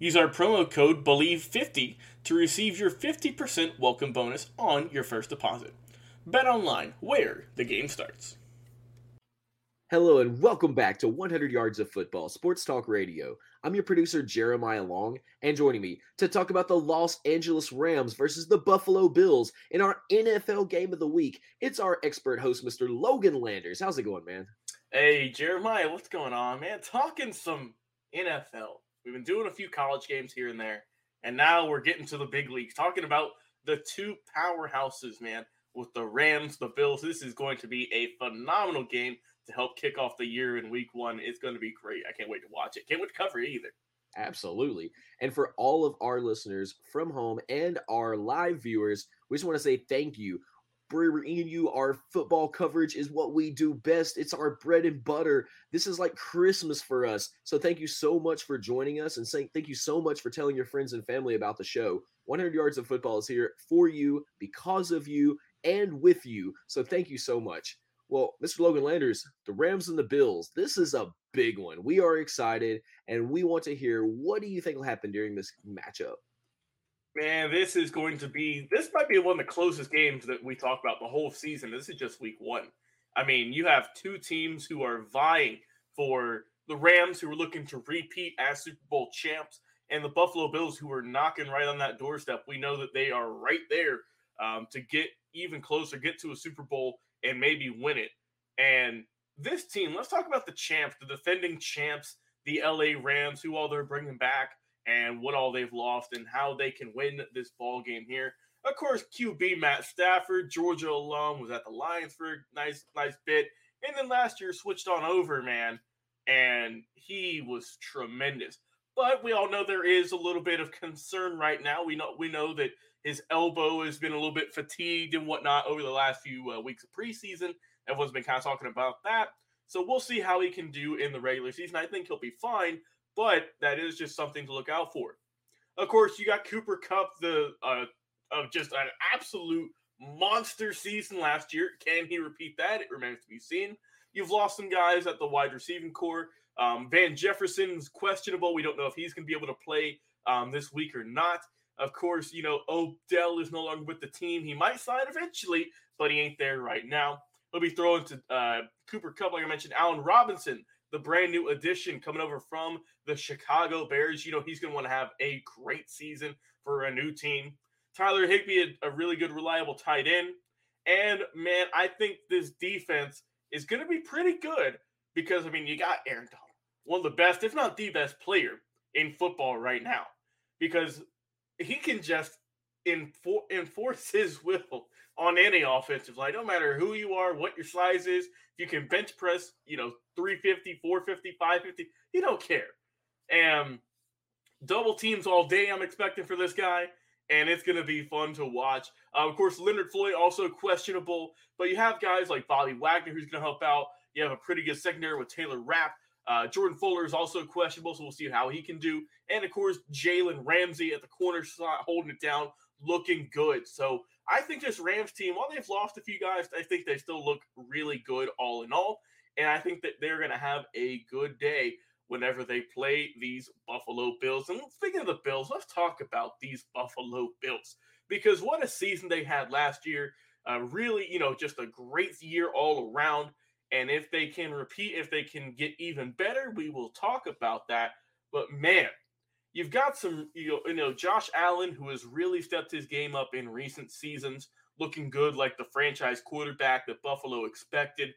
Use our promo code BELIEVE50 to receive your 50% welcome bonus on your first deposit. Bet online, where the game starts. Hello and welcome back to 100 Yards of Football, Sports Talk Radio. I'm your producer, Jeremiah Long, and joining me to talk about the Los Angeles Rams versus the Buffalo Bills in our NFL game of the week, it's our expert host, Mr. Logan Landers. How's it going, man? Hey, Jeremiah, what's going on, man? Talking some NFL. We've been doing a few college games here and there, and now we're getting to the big leagues. Talking about the two powerhouses, man, with the Rams, the Bills. This is going to be a phenomenal game to help kick off the year in week one. It's going to be great. I can't wait to watch it. Can't wait to cover it either. Absolutely. And for all of our listeners from home and our live viewers, we just want to say thank you bringing you our football coverage is what we do best. It's our bread and butter. This is like Christmas for us. So thank you so much for joining us and saying thank you so much for telling your friends and family about the show. 100 Yards of Football is here for you, because of you, and with you. So thank you so much. Well, Mr. Logan Landers, the Rams and the Bills, this is a big one. We are excited and we want to hear what do you think will happen during this matchup? Man, this is going to be this might be one of the closest games that we talk about the whole season. This is just week one. I mean, you have two teams who are vying for the Rams, who are looking to repeat as Super Bowl champs, and the Buffalo Bills, who are knocking right on that doorstep. We know that they are right there um, to get even closer, get to a Super Bowl, and maybe win it. And this team, let's talk about the champs, the defending champs, the LA Rams, who all they're bringing back and what all they've lost and how they can win this ball game here. Of course, QB Matt Stafford, Georgia alum, was at the Lions for a nice, nice bit, and then last year switched on over, man, and he was tremendous. But we all know there is a little bit of concern right now. We know we know that his elbow has been a little bit fatigued and whatnot over the last few uh, weeks of preseason. Everyone's been kind of talking about that. So we'll see how he can do in the regular season. I think he'll be fine, but that is just something to look out for. Of course, you got Cooper Kupp, the uh, of just an absolute monster season last year. Can he repeat that? It remains to be seen. You've lost some guys at the wide receiving core. Um, Van Jefferson's questionable. We don't know if he's going to be able to play um, this week or not. Of course, you know, Odell is no longer with the team. He might sign eventually, but he ain't there right now. He'll be throwing to uh, Cooper Kupp, like I mentioned, Allen Robinson, the brand new addition coming over from the Chicago Bears. You know, he's going to want to have a great season for a new team. Tyler Higbee, a, a really good, reliable tight end. And man, I think this defense is going to be pretty good because, I mean, you got Aaron Donald, one of the best, if not the best player in football right now, because he can just enfor- enforce his will on any offensive line, no matter who you are, what your size is. If you can bench press, you know, 350, 450, 550, he don't care. And double teams all day, I'm expecting for this guy, and it's going to be fun to watch. Uh, of course, Leonard Floyd also questionable, but you have guys like Bobby Wagner who's going to help out. You have a pretty good secondary with Taylor Rapp. Uh, Jordan Fuller is also questionable, so we'll see how he can do. And of course, Jalen Ramsey at the corner slot holding it down, looking good. So I think this Rams team, while they've lost a few guys, I think they still look really good all in all. And I think that they're going to have a good day. whenever they play these Buffalo Bills. And speaking of the Bills, let's talk about these Buffalo Bills because what a season they had last year. Uh, really, you know, just a great year all around. And if they can repeat, if they can get even better, we will talk about that. But man, you've got some, you know, Josh Allen, who has really stepped his game up in recent seasons, looking good like the franchise quarterback that Buffalo expected.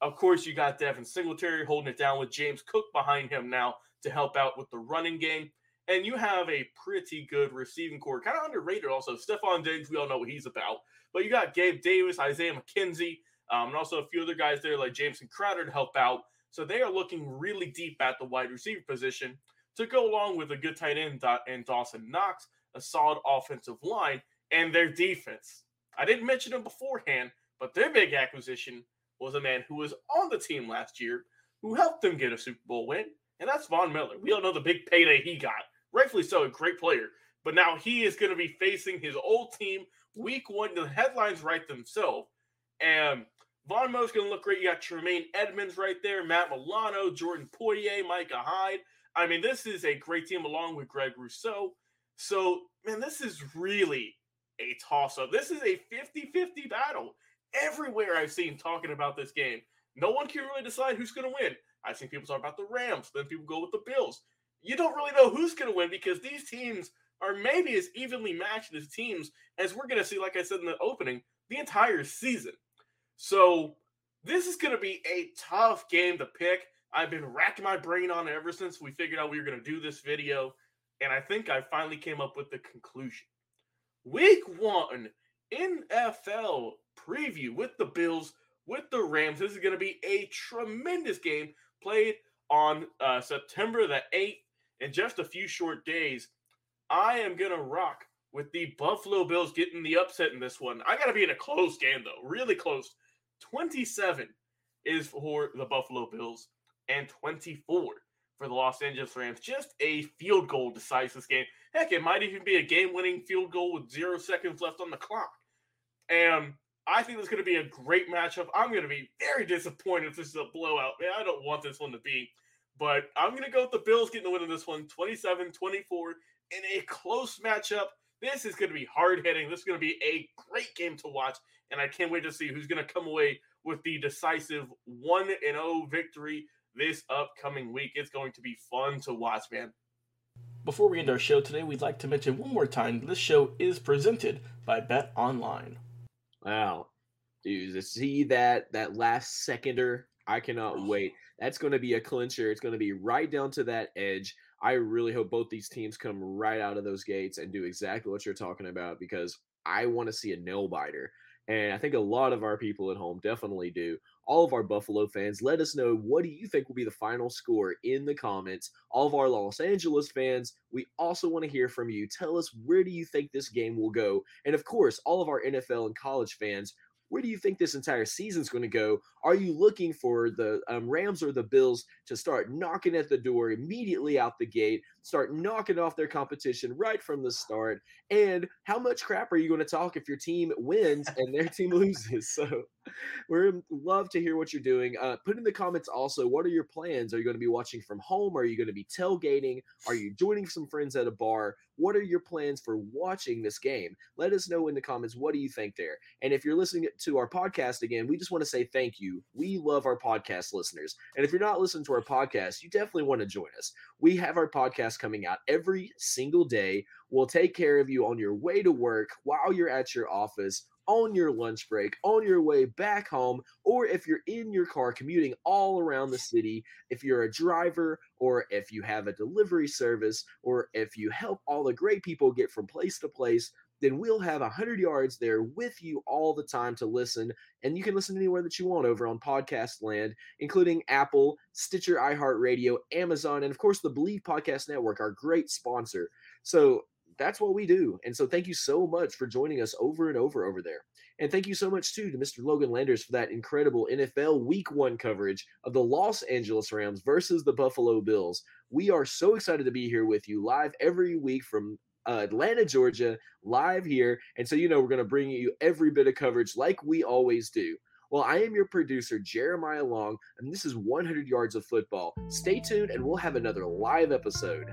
Of course, you got Devin Singletary holding it down with James Cook behind him now to help out with the running game. And you have a pretty good receiving core, kind of underrated also. Stefon Diggs, we all know what he's about. But you got Gabe Davis, Isaiah McKenzie, um, and also a few other guys there like Jameson Crowder to help out. So they are looking really deep at the wide receiver position to go along with a good tight end and Dawson Knox, a solid offensive line, and their defense. I didn't mention them beforehand, but their big acquisition was a man who was on the team last year who helped them get a Super Bowl win, and that's Von Miller. We all know the big payday he got. Rightfully so, a great player. But now he is going to be facing his old team week one. The headlines write themselves. And Von Miller's going to look great. You got Tremaine Edmunds right there, Matt Milano, Jordan Poyer, Micah Hyde. I mean, this is a great team along with Greg Rousseau. So, man, this is really a toss up. This is a 50 50 battle. Everywhere I've seen talking about this game, no one can really decide who's going to win. I've seen people talk about the Rams, then people go with the Bills. You don't really know who's going to win because these teams are maybe as evenly matched as teams as we're going to see, like I said in the opening, the entire season. So this is going to be a tough game to pick. I've been racking my brain on ever since we figured out we were going to do this video. And I think I finally came up with the conclusion. Week one NFL preview with the Bills, with the Rams. This is going to be a tremendous game played on uh, September the 8th in just a few short days. I am going to rock with the Buffalo Bills getting the upset in this one. I got to be in a close game, though, really close. 27 is for the Buffalo Bills and 24 for the Los Angeles Rams. Just a field goal decides this game. Heck, it might even be a game winning field goal with zero seconds left on the clock. And I think this is going to be a great matchup. I'm going to be very disappointed if this is a blowout. Man, I don't want this one to be. But I'm going to go with the Bills getting the win in this one 27 24 in a close matchup. This is going to be hard hitting. This is going to be a great game to watch. And I can't wait to see who's going to come away with the decisive 1 0 victory this upcoming week. It's going to be fun to watch, man. Before we end our show today, we'd like to mention one more time this show is presented by Bet Online. Wow. Dude, to see that that last seconder, I cannot wait. That's going to be a clincher. It's going to be right down to that edge. I really hope both these teams come right out of those gates and do exactly what you're talking about because I want to see a nail biter. And I think a lot of our people at home definitely do. All of our Buffalo fans, let us know what do you think will be the final score in the comments. All of our Los Angeles fans, we also want to hear from you. Tell us where do you think this game will go? And of course, all of our NFL and college fans, where do you think this entire season is going to go? Are you looking for the um, Rams or the Bills to start knocking at the door immediately out the gate, start knocking off their competition right from the start? And how much crap are you going to talk if your team wins and their team loses? So we love to hear what you're doing. Uh, put in the comments also, what are your plans? Are you going to be watching from home? Are you going to be tailgating? Are you joining some friends at a bar? What are your plans for watching this game? Let us know in the comments. What do you think there? And if you're listening to our podcast again, we just want to say thank you. We love our podcast listeners. And if you're not listening to our podcast, you definitely want to join us. We have our podcast coming out every single day. We'll take care of you on your way to work, while you're at your office, on your lunch break, on your way back home, or if you're in your car commuting all around the city, if you're a driver, or if you have a delivery service, or if you help all the great people get from place to place, then we'll have 100 yards there with you all the time to listen. And you can listen anywhere that you want over on podcast land, including Apple, Stitcher, iHeartRadio, Amazon, and of course the Bleav Podcast Network, our great sponsor. So that's what we do. And so thank you so much for joining us over and over over there. And thank you so much too to Mr. Logan Landers for that incredible NFL week one coverage of the Los Angeles Rams versus the Buffalo Bills. We are so excited to be here with you live every week from uh, Atlanta, Georgia, live here. And so, you know, we're going to bring you every bit of coverage like we always do. Well, I am your producer, Jeremiah Long, and this is 100 Yards of Football. Stay tuned, and we'll have another live episode.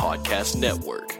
Podcast Network.